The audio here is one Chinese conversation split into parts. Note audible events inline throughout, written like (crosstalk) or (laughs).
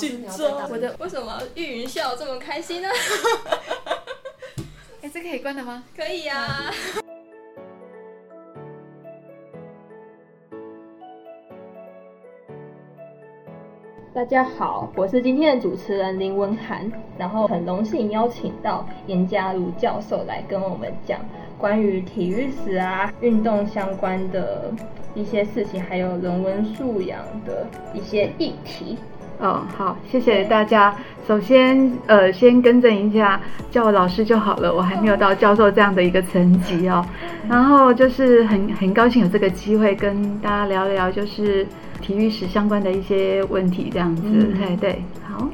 紧张，我的为什么玉云笑这么开心呢？(laughs) 哎，这可以关了吗？可以呀。大家好，我是今天的主持人林文涵，然后很荣幸邀请到严家如教授来跟我们讲关于体育史啊、运动相关的一些事情，还有人文素养的一些议题。哦，好，谢谢大家。首先，呃，先更正一下，叫我老师就好了，我还没有到教授这样的一个层级哦。然后就是很很高兴有这个机会跟大家聊聊，就是体育史相关的一些问题，这样子。对对，好。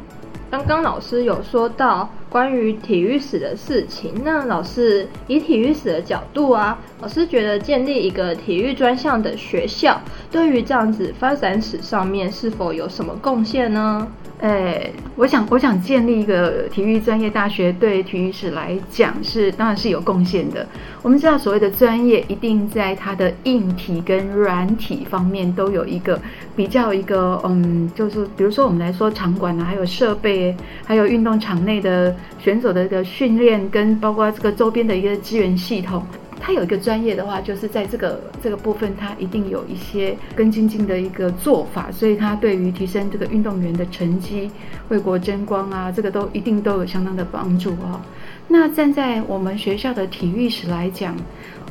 刚刚老师有说到关于体育史的事情，那老师以体育史的角度啊，老师觉得建立一个体育专项的学校，对于这样子发展史上面是否有什么贡献呢？诶，我想，我想建立一个体育专业大学，对体育史来讲是当然是有贡献的。我们知道，所谓的专业，一定在它的硬体跟软体方面都有一个比较一个，嗯，就是比如说我们来说场馆啊，还有设备，还有运动场内的选手的一个训练，跟包括这个周边的一个资源系统。他有一个专业的话，就是在这个这个部分，他一定有一些跟精进的一个做法，所以他对于提升这个运动员的成绩、为国争光啊，这个都一定都有相当的帮助哦。那站在我们学校的体育史来讲，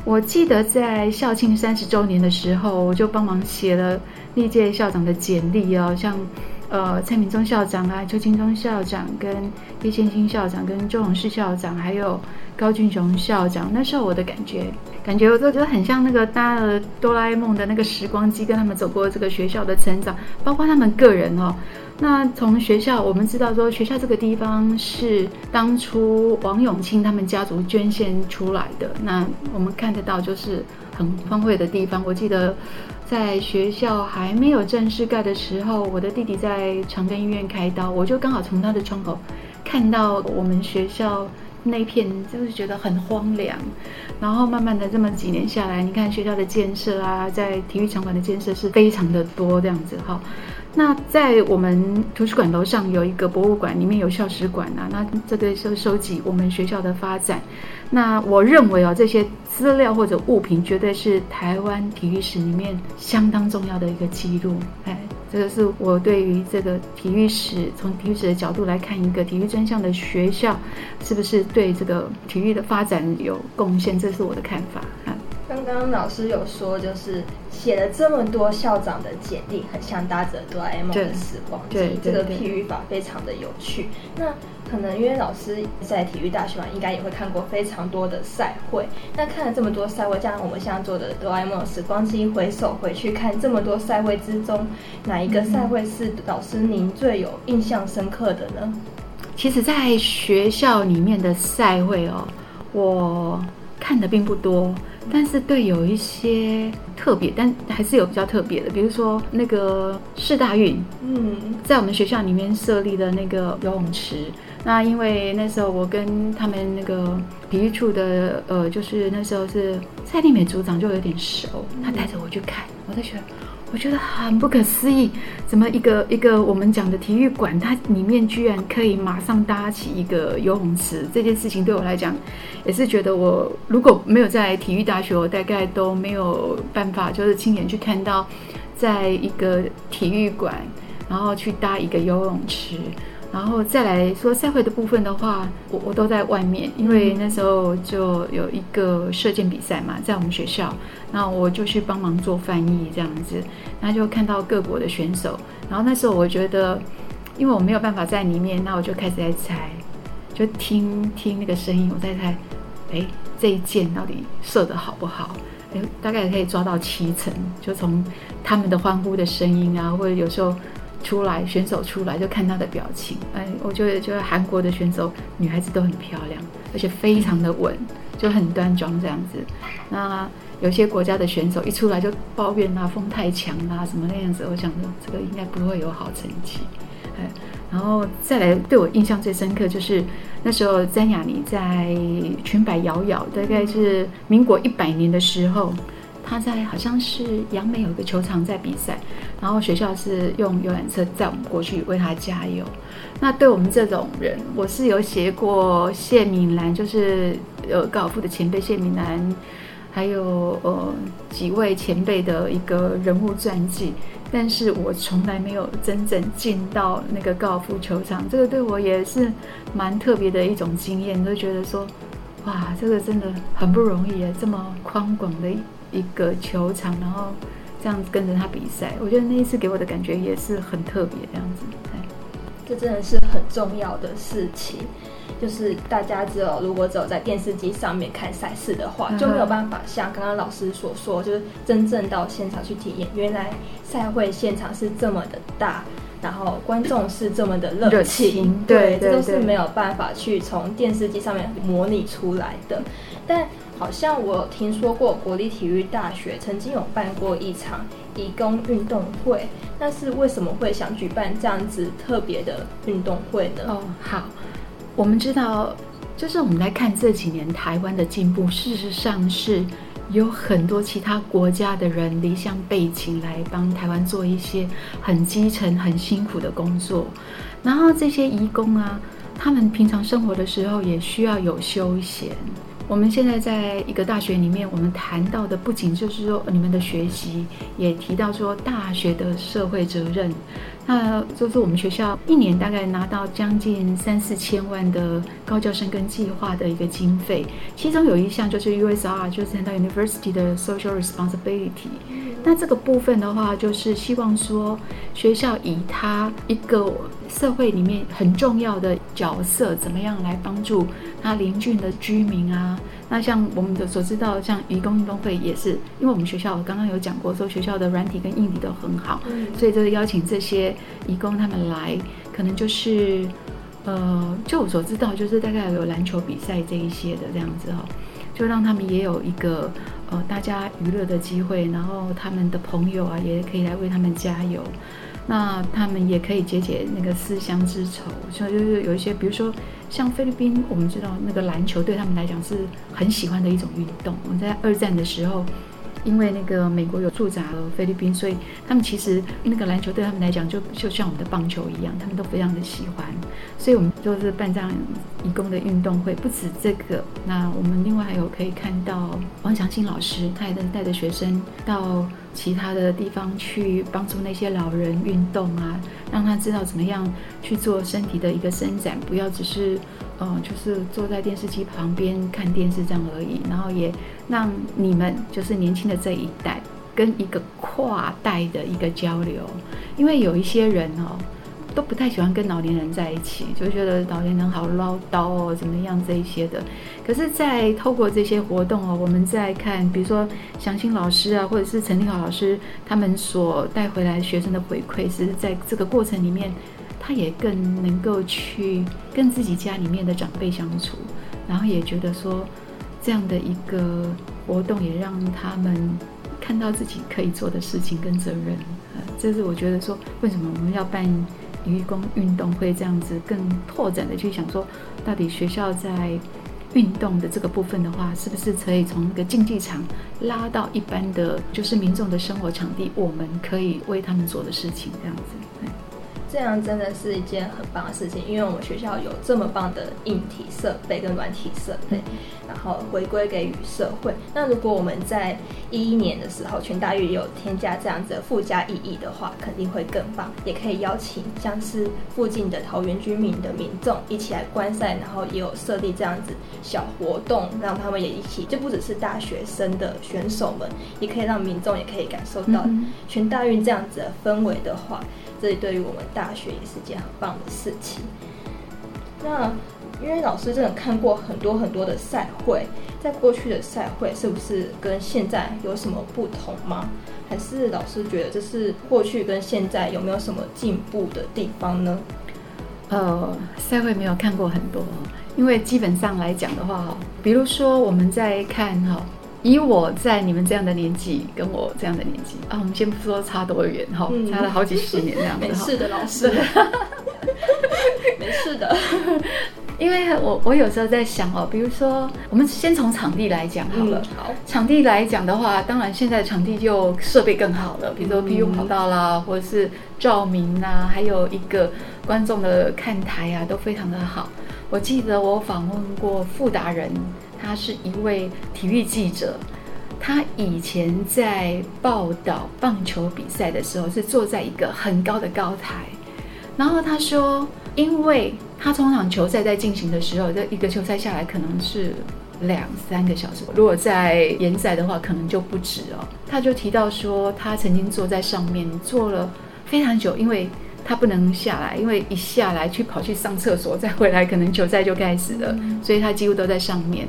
我记得在校庆三十周年的时候，我就帮忙写了历届校长的简历哦，像。呃，蔡明忠校长啊，邱清忠校长，跟叶宪新校长，跟周永世校长，还有高俊雄校长。那时候我的感觉，感觉我都觉得很像那个搭了哆啦 A 梦的那个时光机，跟他们走过这个学校的成长，包括他们个人哦。那从学校，我们知道说，学校这个地方是当初王永庆他们家族捐献出来的。那我们看得到，就是很荒废的地方。我记得。在学校还没有正式盖的时候，我的弟弟在长庚医院开刀，我就刚好从他的窗口看到我们学校那片，就是觉得很荒凉。然后慢慢的这么几年下来，你看学校的建设啊，在体育场馆的建设是非常的多这样子哈。那在我们图书馆楼上有一个博物馆，里面有校史馆啊，那这个收收集我们学校的发展。那我认为啊，这些资料或者物品绝对是台湾体育史里面相当重要的一个记录。哎，这个是我对于这个体育史，从体育史的角度来看，一个体育专项的学校是不是对这个体育的发展有贡献？这是我的看法啊。刚刚老师有说，就是写了这么多校长的简历，很像搭着哆啦 A 梦的时光机。这个譬喻法非常的有趣。那可能因为老师在体育大学嘛，应该也会看过非常多的赛会。那看了这么多赛会，加上我们现在做的哆啦 A 梦时光机，回首回去看这么多赛会之中，哪一个赛会是老师您最有印象深刻的呢？其实，在学校里面的赛会哦，我看的并不多。但是对有一些特别，但还是有比较特别的，比如说那个市大运，嗯，在我们学校里面设立的那个游泳池。那因为那时候我跟他们那个体育处的，呃，就是那时候是蔡丽美组长就有点熟，他带着我去看，我在学。我觉得很不可思议，怎么 (laughs) 一个一个我们讲的体育馆，它里面居然可以马上搭起一个游泳池？这件事情对我来讲，也是觉得我如果没有在体育大学，我大概都没有办法，就是亲眼去看到，在一个体育馆，然后去搭一个游泳池。然后再来说赛会的部分的话，我我都在外面，因为那时候就有一个射箭比赛嘛，在我们学校，那我就去帮忙做翻译这样子，那就看到各国的选手，然后那时候我觉得，因为我没有办法在里面，那我就开始在猜，就听听那个声音，我在猜，哎，这一箭到底射的好不好？哎，大概可以抓到七成，就从他们的欢呼的声音啊，或者有时候。出来选手出来就看他的表情，哎，我觉得就是韩国的选手女孩子都很漂亮，而且非常的稳，就很端庄这样子。那有些国家的选手一出来就抱怨啊，风太强啊，什么那样子，我想说这个应该不会有好成绩。哎，然后再来对我印象最深刻就是那时候詹雅妮在裙摆摇摇，大概是民国一百年的时候。他在好像是杨梅有一个球场在比赛，然后学校是用游览车载我们过去为他加油。那对我们这种人，我是有写过谢敏兰，就是呃高尔夫的前辈谢敏兰，还有呃几位前辈的一个人物传记。但是我从来没有真正进到那个高尔夫球场，这个对我也是蛮特别的一种经验，都觉得说，哇，这个真的很不容易，这么宽广的一个球场，然后这样子跟着他比赛，我觉得那一次给我的感觉也是很特别，这样子，这真的是很重要的事情。就是大家只有如果只有在电视机上面看赛事的话，就没有办法像刚刚老师所说，就是真正到现场去体验，原来赛会现场是这么的大，然后观众是这么的热情，对，这都是没有办法去从电视机上面模拟出来的。但好像我有听说过国立体育大学曾经有办过一场义工运动会，但是为什么会想举办这样子特别的运动会呢？哦，好。我们知道，就是我们来看这几年台湾的进步，事实上是有很多其他国家的人离乡背景来帮台湾做一些很基层、很辛苦的工作。然后这些义工啊，他们平常生活的时候也需要有休闲。我们现在在一个大学里面，我们谈到的不仅就是说你们的学习，也提到说大学的社会责任。那就是我们学校一年大概拿到将近三四千万的高教生跟计划的一个经费，其中有一项就是 USR，就是 University 的 Social Responsibility。那这个部分的话，就是希望说学校以他一个社会里面很重要的角色，怎么样来帮助他邻近的居民啊？那像我们的所知道，像移工运动会也是，因为我们学校刚刚有讲过，说学校的软体跟硬体都很好，所以就是邀请这些移工他们来，可能就是，呃，就我所知道，就是大概有篮球比赛这一些的这样子哈，就让他们也有一个呃大家娱乐的机会，然后他们的朋友啊也可以来为他们加油。那他们也可以解解那个思乡之愁，所以就是有一些，比如说像菲律宾，我们知道那个篮球对他们来讲是很喜欢的一种运动。我们在二战的时候。因为那个美国有驻扎了菲律宾，所以他们其实那个篮球对他们来讲就就像我们的棒球一样，他们都非常的喜欢。所以我们就是办这样义工的运动会，不止这个。那我们另外还有可以看到王祥信老师，他也带着学生到其他的地方去帮助那些老人运动啊，让他知道怎么样去做身体的一个伸展，不要只是。哦，就是坐在电视机旁边看电视这样而已，然后也让你们就是年轻的这一代跟一个跨代的一个交流，因为有一些人哦都不太喜欢跟老年人在一起，就觉得老年人好唠叨哦，怎么样这一些的。可是，在透过这些活动哦，我们在看，比如说祥兴老师啊，或者是陈立豪老师他们所带回来学生的回馈，是在这个过程里面。他也更能够去跟自己家里面的长辈相处，然后也觉得说这样的一个活动也让他们看到自己可以做的事情跟责任。呃，这是我觉得说为什么我们要办愚公运动会这样子，更拓展的去想说，到底学校在运动的这个部分的话，是不是可以从那个竞技场拉到一般的就是民众的生活场地，我们可以为他们做的事情这样子。这样真的是一件很棒的事情，因为我们学校有这么棒的硬体设备跟软体设备，然后回归给予社会。那如果我们在一一年的时候，全大运有添加这样子的附加意义的话，肯定会更棒。也可以邀请像是附近的桃园居民的民众一起来观赛，然后也有设立这样子小活动，让他们也一起，就不只是大学生的选手们，也可以让民众也可以感受到全大运这样子的氛围的话。这对于我们大大学也是件很棒的事情。那因为老师真的看过很多很多的赛会，在过去的赛会是不是跟现在有什么不同吗？还是老师觉得这是过去跟现在有没有什么进步的地方呢？呃，赛会没有看过很多，因为基本上来讲的话，比如说我们在看哈。以我在你们这样的年纪，跟我这样的年纪啊，我们先不说差多远哈，差了好几十年这样子。没事的，老师，(laughs) 没事的。因为我我有时候在想哦，比如说我们先从场地来讲好了。好，场地来讲的话，当然现在场地就设备更好了，比如说 PU 跑道啦，或者是照明啊，还有一个观众的看台啊，都非常的好。我记得我访问过傅达人，他是一位体育记者。他以前在报道棒球比赛的时候，是坐在一个很高的高台。然后他说，因为他通常球赛在进行的时候，这一个球赛下来可能是两三个小时。如果在延赛的话，可能就不止哦。他就提到说，他曾经坐在上面坐了非常久，因为他不能下来，因为一下来去跑去上厕所，再回来可能球赛就开始了，所以他几乎都在上面。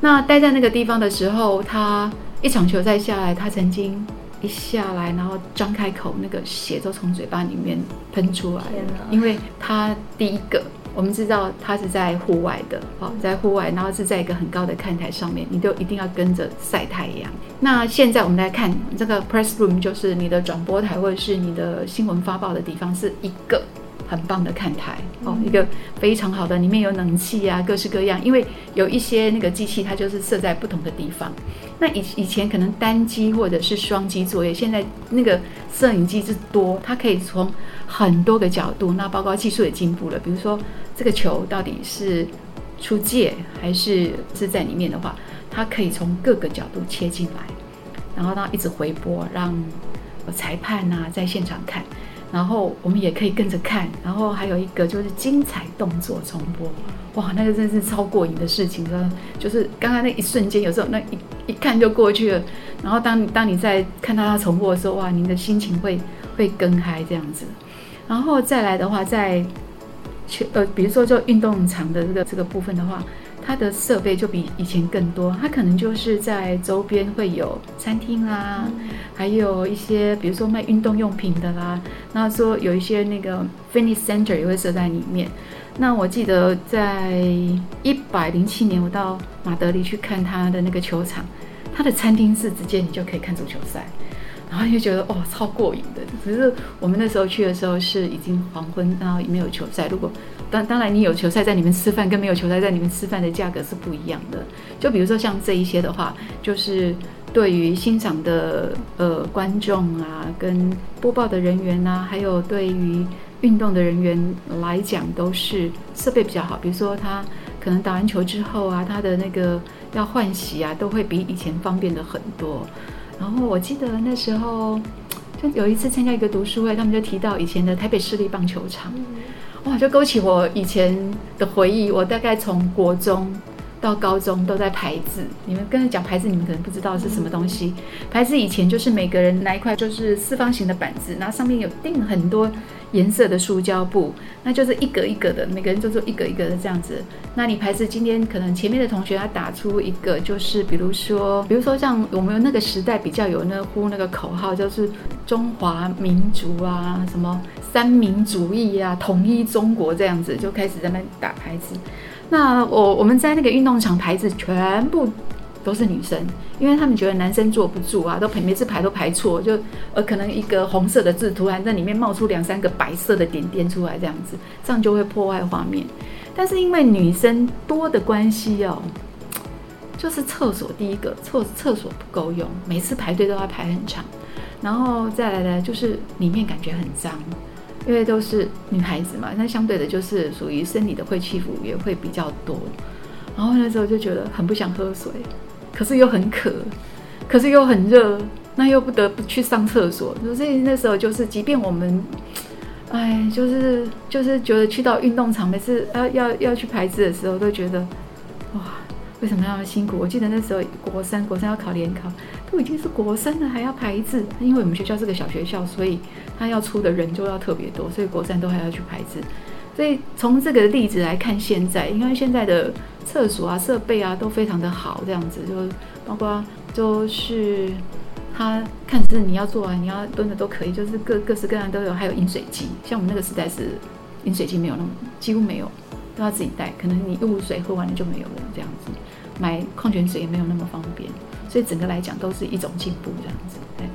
那待在那个地方的时候，他一场球赛下来，他曾经一下来，然后张开口，那个血都从嘴巴里面喷出来。因为他第一个，我们知道它是在户外的，哦，在户外，然后是在一个很高的看台上面，你都一定要跟着晒太阳。那现在我们来看这个 press room，就是你的转播台或者是你的新闻发报的地方，是一个。很棒的看台哦，一个非常好的，里面有冷气啊，各式各样。因为有一些那个机器，它就是设在不同的地方。那以以前可能单机或者是双机作业，现在那个摄影机是多，它可以从很多个角度。那包括技术也进步了，比如说这个球到底是出界还是是在里面的话，它可以从各个角度切进来，然后呢一直回播，让裁判呐在现场看。然后我们也可以跟着看，然后还有一个就是精彩动作重播，哇，那个真是超过瘾的事情，的，就是刚刚那一瞬间，有时候那一一看就过去了。然后当当你在看到它重播的时候，哇，您的心情会会更嗨这样子。然后再来的话，在去呃，比如说就运动场的这个这个部分的话。它的设备就比以前更多，它可能就是在周边会有餐厅啦，还有一些比如说卖运动用品的啦，那说有一些那个 fitness center 也会设在里面。那我记得在一百零七年，我到马德里去看他的那个球场，他的餐厅是直接你就可以看足球赛。然后就觉得哦，超过瘾的。只是我们那时候去的时候是已经黄昏，然后也没有球赛。如果当当然你有球赛在里面吃饭，跟没有球赛在里面吃饭的价格是不一样的。就比如说像这一些的话，就是对于欣赏的呃观众啊，跟播报的人员呐，还有对于运动的人员来讲，都是设备比较好。比如说他可能打完球之后啊，他的那个要换洗啊，都会比以前方便的很多。然后我记得那时候，就有一次参加一个读书会，他们就提到以前的台北市立棒球场，哇，就勾起我以前的回忆。我大概从国中到高中都在排字。你们刚才讲排字，你们可能不知道是什么东西。排字以前就是每个人拿一块就是四方形的板子，然后上面有钉很多。颜色的塑胶布，那就是一格一格的，每个人就做一格一格的这样子。那你牌子今天可能前面的同学他打出一个，就是比如说，比如说像我们那个时代比较有那呼那个口号，就是中华民族啊，什么三民主义啊，统一中国这样子，就开始在那打牌子。那我我们在那个运动场牌子全部。都是女生，因为他们觉得男生坐不住啊，都排每次排都排错，就呃可能一个红色的字突然在里面冒出两三个白色的点点出来，这样子，这样就会破坏画面。但是因为女生多的关系哦，就是厕所第一个厕厕所不够用，每次排队都要排很长，然后再来呢就是里面感觉很脏，因为都是女孩子嘛，那相对的就是属于生理的会气服也会比较多，然后那时候就觉得很不想喝水。可是又很渴，可是又很热，那又不得不去上厕所。所以那时候就是，即便我们，哎，就是就是觉得去到运动场，每次要要要去排字的时候，都觉得哇，为什么那么辛苦？我记得那时候国三，国三要考联考，都已经是国三了，还要排字。因为我们学校是个小学校，所以他要出的人就要特别多，所以国三都还要去排字。所以从这个例子来看，现在因为现在的厕所啊、设备啊都非常的好，这样子就包括就是他看是你要做啊，你要蹲的都可以，就是各各式各样都有，还有饮水机。像我们那个时代是饮水机没有那么几乎没有，都要自己带，可能你一壶水喝完了就没有了这样子，买矿泉水也没有那么方便，所以整个来讲都是一种进步这样子。对，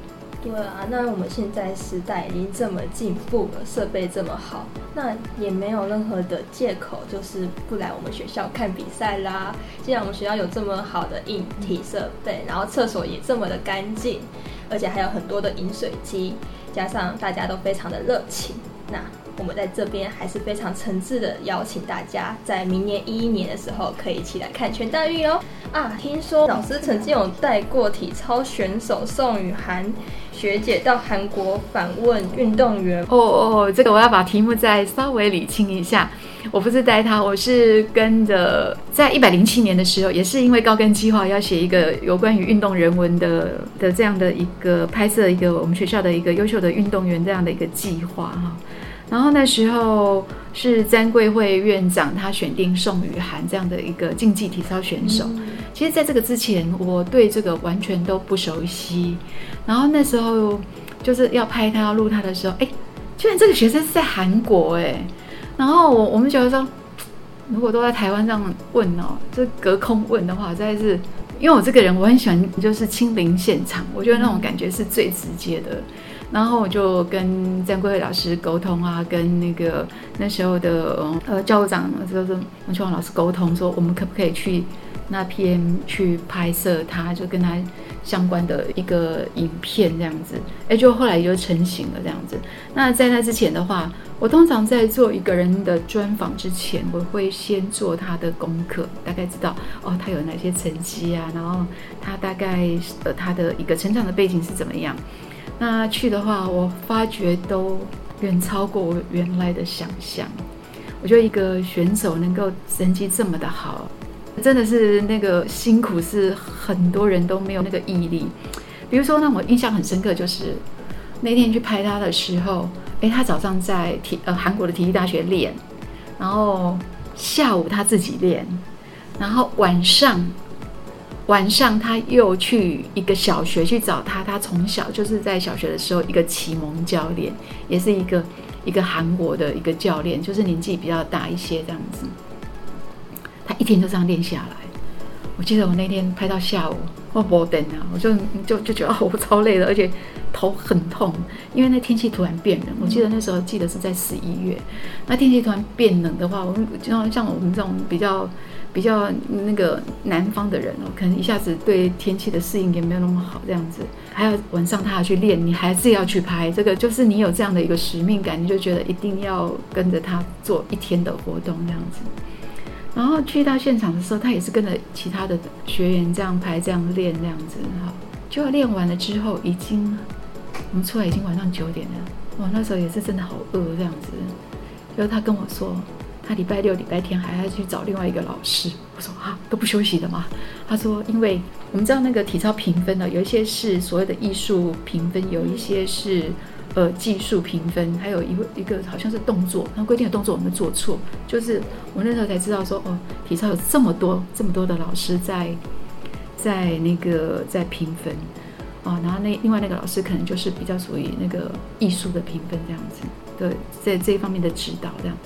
对啊，那我们现在时代已经这么进步了，设备这么好，那也没有任何的借口，就是不来我们学校看比赛啦。既然我们学校有这么好的硬体设备，然后厕所也这么的干净，而且还有很多的饮水机，加上大家都非常的热情，那。我们在这边还是非常诚挚的邀请大家，在明年一一年的时候可以一起来看全大运哦。啊，听说老师曾经有带过体操选手宋雨涵学姐到韩国访问运动员。哦哦，这个我要把题目再稍微理清一下。我不是带他，我是跟着在一百零七年的时候，也是因为高跟计划要写一个有关于运动人文的的这样的一个拍摄一个我们学校的一个优秀的运动员这样的一个计划哈。然后那时候是詹贵会院长，他选定宋雨涵这样的一个竞技体操选手。其实，在这个之前，我对这个完全都不熟悉。然后那时候就是要拍他、要录他的时候，哎，居然这个学生是在韩国哎。然后我我们觉得说，如果都在台湾这样问哦，就隔空问的话，实在是因为我这个人我很喜欢就是亲临现场，我觉得那种感觉是最直接的。然后我就跟张桂慧老师沟通啊，跟那个那时候的呃教务长就是王秋华老师沟通，说我们可不可以去那篇去拍摄他，就跟他相关的一个影片这样子。哎，就后来就成型了这样子。那在那之前的话，我通常在做一个人的专访之前，我会先做他的功课，大概知道哦他有哪些成绩啊，然后他大概呃他的一个成长的背景是怎么样。那去的话，我发觉都远超过我原来的想象。我觉得一个选手能够成绩这么的好，真的是那个辛苦是很多人都没有那个毅力。比如说，让我印象很深刻就是那天去拍他的时候，诶，他早上在体呃韩国的体育大学练，然后下午他自己练，然后晚上。晚上他又去一个小学去找他，他从小就是在小学的时候一个启蒙教练，也是一个一个韩国的一个教练，就是年纪比较大一些这样子。他一天就这样练下来。我记得我那天拍到下午，我不等啊，我就就就觉得我超累了，而且头很痛，因为那天气突然变冷。我记得那时候记得是在十一月，那天气突然变冷的话，我们像像我们这种比较。比较那个南方的人哦，可能一下子对天气的适应也没有那么好，这样子，还要晚上他要去练，你还是要去拍，这个就是你有这样的一个使命感，你就觉得一定要跟着他做一天的活动这样子。然后去到现场的时候，他也是跟着其他的学员这样拍、这样练这样子，哈，就练完了之后，已经我们出来已经晚上九点了，哇，那时候也是真的好饿这样子，然后他跟我说。他礼拜六、礼拜天还要去找另外一个老师。我说啊，都不休息的吗？他说，因为我们知道那个体操评分呢，有一些是所谓的艺术评分，有一些是呃技术评分，还有一个一个好像是动作，那规定的动作我们做错，就是我那时候才知道说，哦，体操有这么多这么多的老师在在那个在评分啊，然后那另外那个老师可能就是比较属于那个艺术的评分这样子的，在这一方面的指导这样。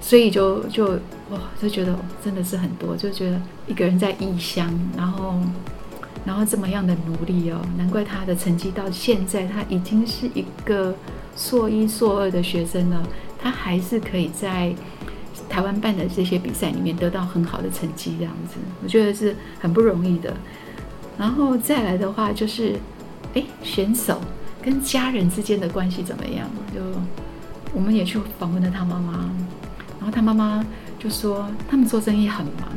所以就就哇，就觉得真的是很多，就觉得一个人在异乡，然后然后这么样的努力哦，难怪他的成绩到现在他已经是一个硕一硕二的学生了，他还是可以在台湾办的这些比赛里面得到很好的成绩，这样子，我觉得是很不容易的。然后再来的话就是，哎，选手跟家人之间的关系怎么样？就我们也去访问了他妈妈。他妈妈就说，他们做生意很忙，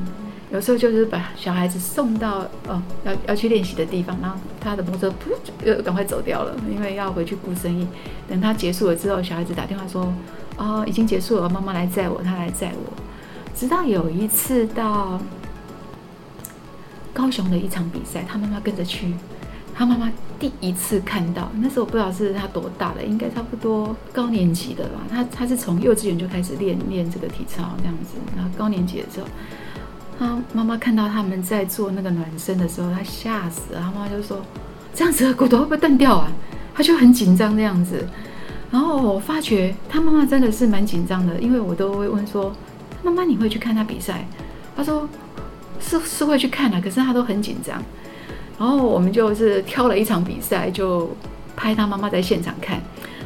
有时候就是把小孩子送到呃要要去练习的地方，然后他的摩托车噗又赶快走掉了，因为要回去顾生意。等他结束了之后，小孩子打电话说，哦已经结束了，妈妈来载我，他来载我。直到有一次到高雄的一场比赛，他妈妈跟着去。他妈妈第一次看到，那时候我不知道是他多大了，应该差不多高年级的吧。他他是从幼稚园就开始练练这个体操这样子，然后高年级的时候，他妈妈看到他们在做那个暖身的时候，他吓死了。他妈妈就说：“这样子骨头会不会断掉啊？”他就很紧张这样子。然后我发觉他妈妈真的是蛮紧张的，因为我都会问说：“妈妈，你会去看他比赛？”他说：“是是会去看的，可是他都很紧张。”然后我们就是挑了一场比赛，就拍他妈妈在现场看。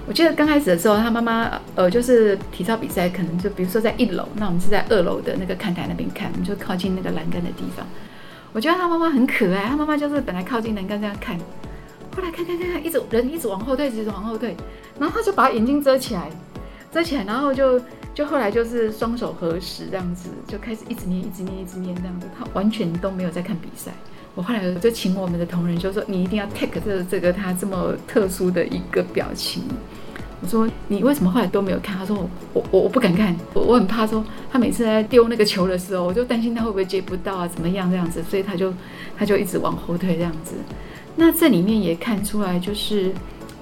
我记得刚开始的时候，他妈妈呃，就是体操比赛，可能就比如说在一楼，那我们是在二楼的那个看台那边看，我们就靠近那个栏杆的地方。我觉得他妈妈很可爱，他妈妈就是本来靠近栏杆这样看，后来看看看看，一直人一直往后退，一直往后退，然后他就把眼睛遮起来，遮起来，然后就就后来就是双手合十这样子，就开始一直念，一直念，一直念这样子，他完全都没有在看比赛。我后来就请我们的同仁就说，你一定要 take 这这个他这么特殊的一个表情。我说你为什么后来都没有看？他说我我我不敢看，我我很怕说他每次在丢那个球的时候，我就担心他会不会接不到啊，怎么样这样子，所以他就他就一直往后退这样子。那这里面也看出来，就是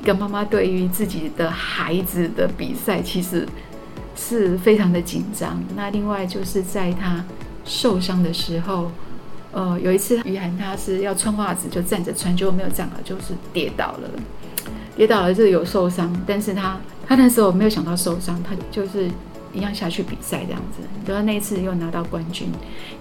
一个妈妈对于自己的孩子的比赛，其实是非常的紧张。那另外就是在他受伤的时候，呃，有一次于涵他是要穿袜子就站着穿，结果没有站好，就是跌倒了。跌倒了就有受伤，但是他他那时候没有想到受伤，他就是一样下去比赛这样子，然后那一次又拿到冠军。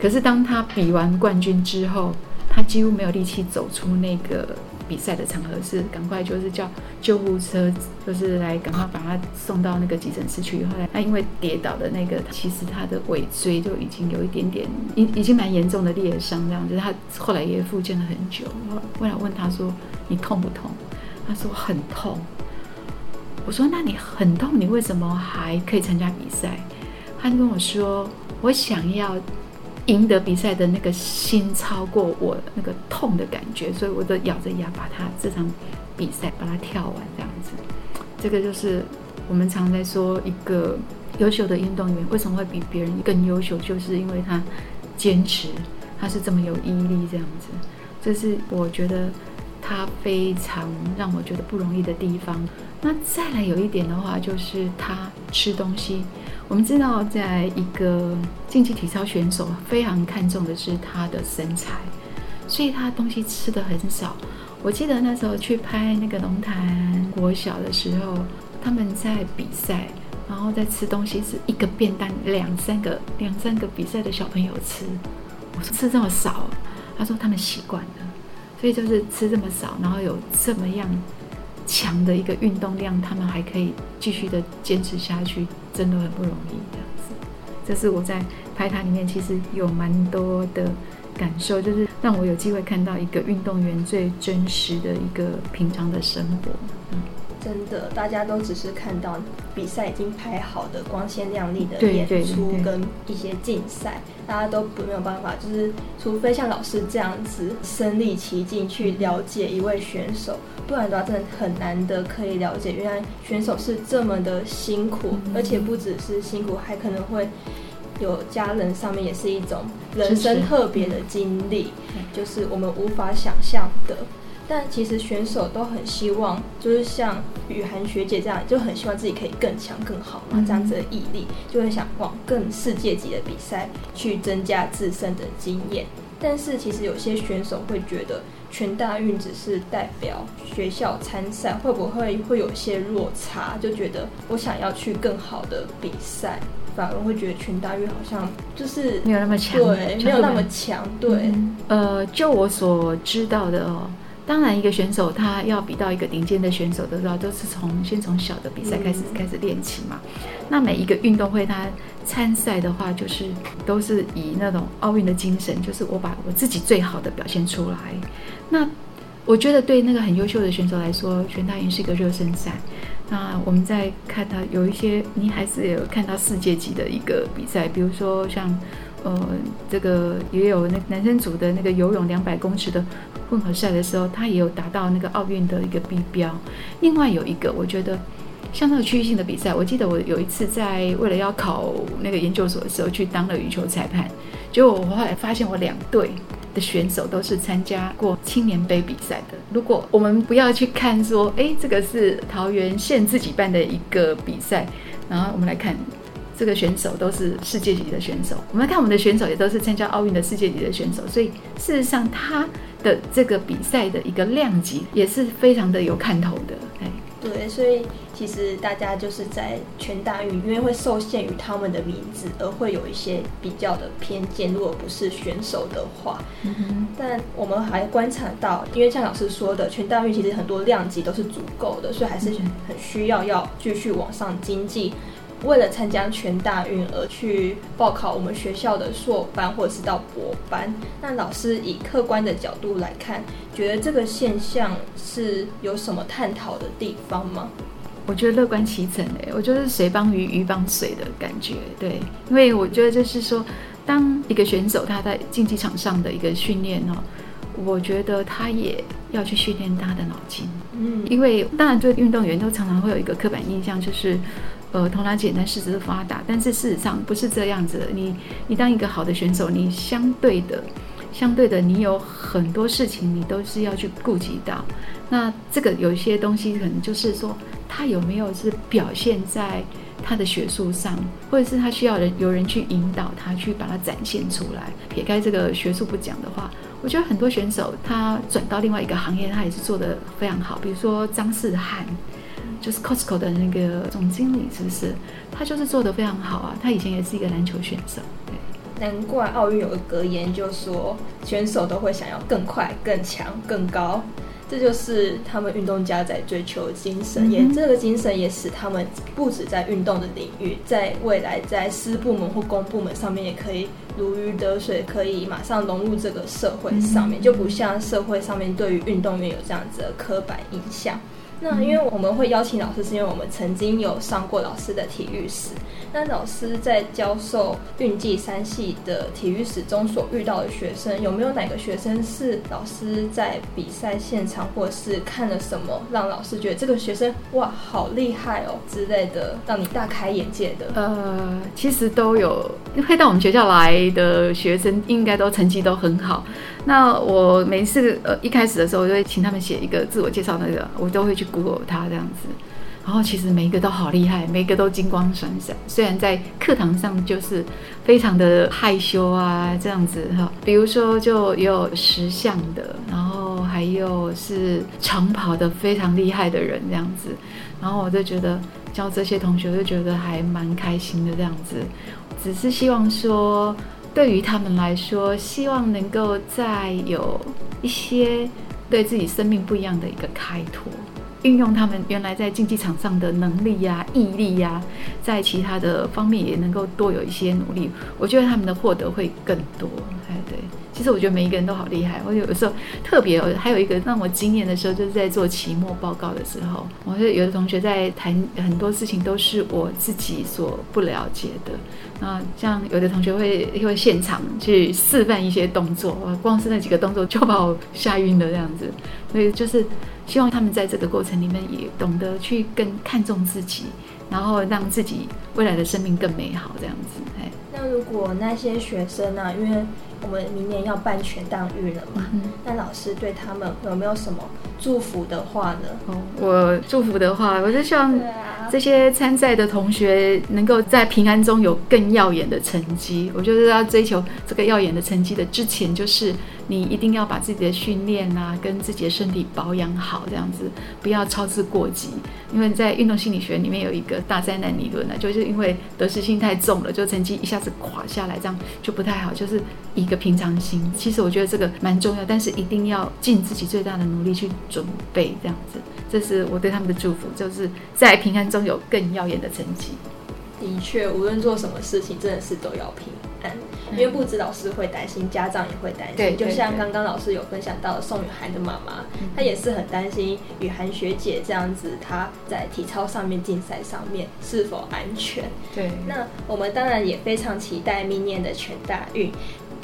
可是当他比完冠军之后，他几乎没有力气走出那个比赛的场合，是赶快就是叫救护车，就是来赶快把他送到那个急诊室去。后来他因为跌倒的那个，其实他的尾椎就已经有一点点已已经蛮严重的裂伤，这样子他后来也复健了很久。我来问他说：“你痛不痛？”他说很痛，我说那你很痛，你为什么还可以参加比赛？他就跟我说，我想要赢得比赛的那个心超过我那个痛的感觉，所以我都咬着牙把他这场比赛把它跳完这样子。这个就是我们常在说一个优秀的运动员为什么会比别人更优秀，就是因为他坚持，他是这么有毅力这样子。这是我觉得。他非常让我觉得不容易的地方。那再来有一点的话，就是他吃东西。我们知道，在一个竞技体操选手非常看重的是他的身材，所以他东西吃的很少。我记得那时候去拍那个龙潭国小的时候，他们在比赛，然后在吃东西，是一个便当两三个两三个比赛的小朋友吃。我说吃这么少，他说他们习惯了。所以就是吃这么少，然后有这么样强的一个运动量，他们还可以继续的坚持下去，真的很不容易。这样子，这是我在拍它里面其实有蛮多的感受，就是让我有机会看到一个运动员最真实的一个平常的生活。嗯。真的，大家都只是看到比赛已经排好的光鲜亮丽的演出跟一些竞赛，大家都不没有办法，就是除非像老师这样子身临其境去了解一位选手，不然的话真的很难得可以了解，原来选手是这么的辛苦，而且不只是辛苦，还可能会有家人上面也是一种人生特别的经历，就是我们无法想象的。但其实选手都很希望，就是像雨涵学姐这样，就很希望自己可以更强、更好嘛。这样子的毅力，就会想往更世界级的比赛去增加自身的经验。但是其实有些选手会觉得，全大运只是代表学校参赛，会不会会有些落差？就觉得我想要去更好的比赛，反而会觉得全大运好像就是没有那么强，对，没有那么强。对，呃，就我所知道的哦。当然，一个选手他要比到一个顶尖的选手的时候，都是从先从小的比赛开始开始练起嘛。那每一个运动会他参赛的话，就是都是以那种奥运的精神，就是我把我自己最好的表现出来。那我觉得对那个很优秀的选手来说，全大运是一个热身赛。那我们在看他有一些，你还是有看到世界级的一个比赛，比如说像。呃，这个也有那男生组的那个游泳两百公尺的混合赛的时候，他也有达到那个奥运的一个 B 标。另外有一个，我觉得像那个区域性的比赛，我记得我有一次在为了要考那个研究所的时候，去当了羽球裁判，结果我后来发现我两队的选手都是参加过青年杯比赛的。如果我们不要去看说，哎，这个是桃园县自己办的一个比赛，然后我们来看。这个选手都是世界级的选手，我们看我们的选手也都是参加奥运的世界级的选手，所以事实上他的这个比赛的一个量级也是非常的有看头的，哎，对，所以其实大家就是在全大运，因为会受限于他们的名字，而会有一些比较的偏见。如果不是选手的话，但我们还观察到，因为像老师说的，全大运其实很多量级都是足够的，所以还是很需要要继续往上经济。为了参加全大运而去报考我们学校的硕班或者是到博班，那老师以客观的角度来看，觉得这个现象是有什么探讨的地方吗？我觉得乐观其成诶，我觉得水帮鱼，鱼帮水的感觉。对，因为我觉得就是说，当一个选手他在竞技场上的一个训练哦，我觉得他也要去训练他的脑筋。嗯，因为当然对运动员都常常会有一个刻板印象，就是。呃，头脑简单，四肢发达，但是事实上不是这样子的。你，你当一个好的选手，你相对的，相对的，你有很多事情你都是要去顾及到。那这个有些东西，可能就是说，他有没有是表现在他的学术上，或者是他需要人有人去引导他去把它展现出来。撇开这个学术不讲的话，我觉得很多选手他转到另外一个行业，他也是做得非常好。比如说张世汉。就是 Costco 的那个总经理，是不是？他就是做的非常好啊。他以前也是一个篮球选手，对。难怪奥运有个格言，就说选手都会想要更快、更强、更高，这就是他们运动家在追求的精神。也这个精神也使他们不止在运动的领域，在未来在私部门或公部门上面也可以如鱼得水，可以马上融入这个社会上面，就不像社会上面对于运动员有这样子的刻板印象。那因为我们会邀请老师，是因为我们曾经有上过老师的体育史。那老师在教授运技三系的体育史中所遇到的学生，有没有哪个学生是老师在比赛现场，或是看了什么，让老师觉得这个学生哇好厉害哦之类的，让你大开眼界的？呃，其实都有，会到我们学校来的学生，应该都成绩都很好。那我每次呃一开始的时候，我就会请他们写一个自我介绍，那个我都会去 Google 他这样子。然后其实每一个都好厉害，每一个都金光闪闪。虽然在课堂上就是非常的害羞啊，这样子哈。比如说就也有石像的，然后还有是长跑的非常厉害的人这样子。然后我就觉得教这些同学就觉得还蛮开心的这样子。只是希望说，对于他们来说，希望能够再有一些对自己生命不一样的一个开拓。运用他们原来在竞技场上的能力呀、毅力呀，在其他的方面也能够多有一些努力，我觉得他们的获得会更多。哎，对，其实我觉得每一个人都好厉害。我有的时候特别还有一个让我惊艳的时候，就是在做期末报告的时候，我是有的同学在谈很多事情都是我自己所不了解的。那像有的同学会会现场去示范一些动作，光是那几个动作就把我吓晕了这样子。所以就是。希望他们在这个过程里面也懂得去更看重自己，然后让自己未来的生命更美好，这样子。哎，那如果那些学生呢？因为我们明年要办全当育了嘛，那老师对他们有没有什么祝福的话呢？哦，我祝福的话，我就希望这些参赛的同学能够在平安中有更耀眼的成绩。我就是要追求这个耀眼的成绩的之前，就是。你一定要把自己的训练啊，跟自己的身体保养好，这样子不要操之过急。因为在运动心理学里面有一个大灾难理论呢，就是因为得失心太重了，就成绩一下子垮下来，这样就不太好。就是一个平常心，其实我觉得这个蛮重要，但是一定要尽自己最大的努力去准备，这样子，这是我对他们的祝福，就是在平安中有更耀眼的成绩。的确，无论做什么事情，真的是都要平安。因为不止老师会担心，家长也会担心。就像刚刚老师有分享到宋雨涵的妈妈，她也是很担心雨涵学姐这样子，她在体操上面竞赛上面是否安全。对。那我们当然也非常期待明年的全大运，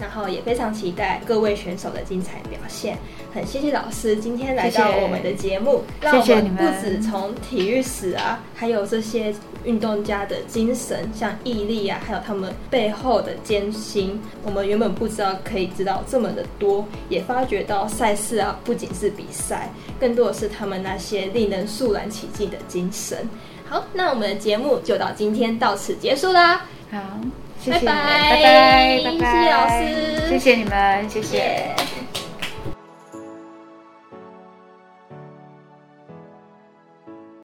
然后也非常期待各位选手的精彩表现。很谢谢老师今天来到我们的节目，让我们不止从体育史啊，还有这些运动家的精神，像毅力啊，还有他们背后的艰辛，我们原本不知道可以知道这么的多，也发觉到赛事啊，不仅是比赛，更多的是他们那些令人肃然起敬的精神。好，那我们的节目就到今天到此结束啦。好，拜拜，拜拜，拜拜，谢谢老师，谢谢你们，谢谢。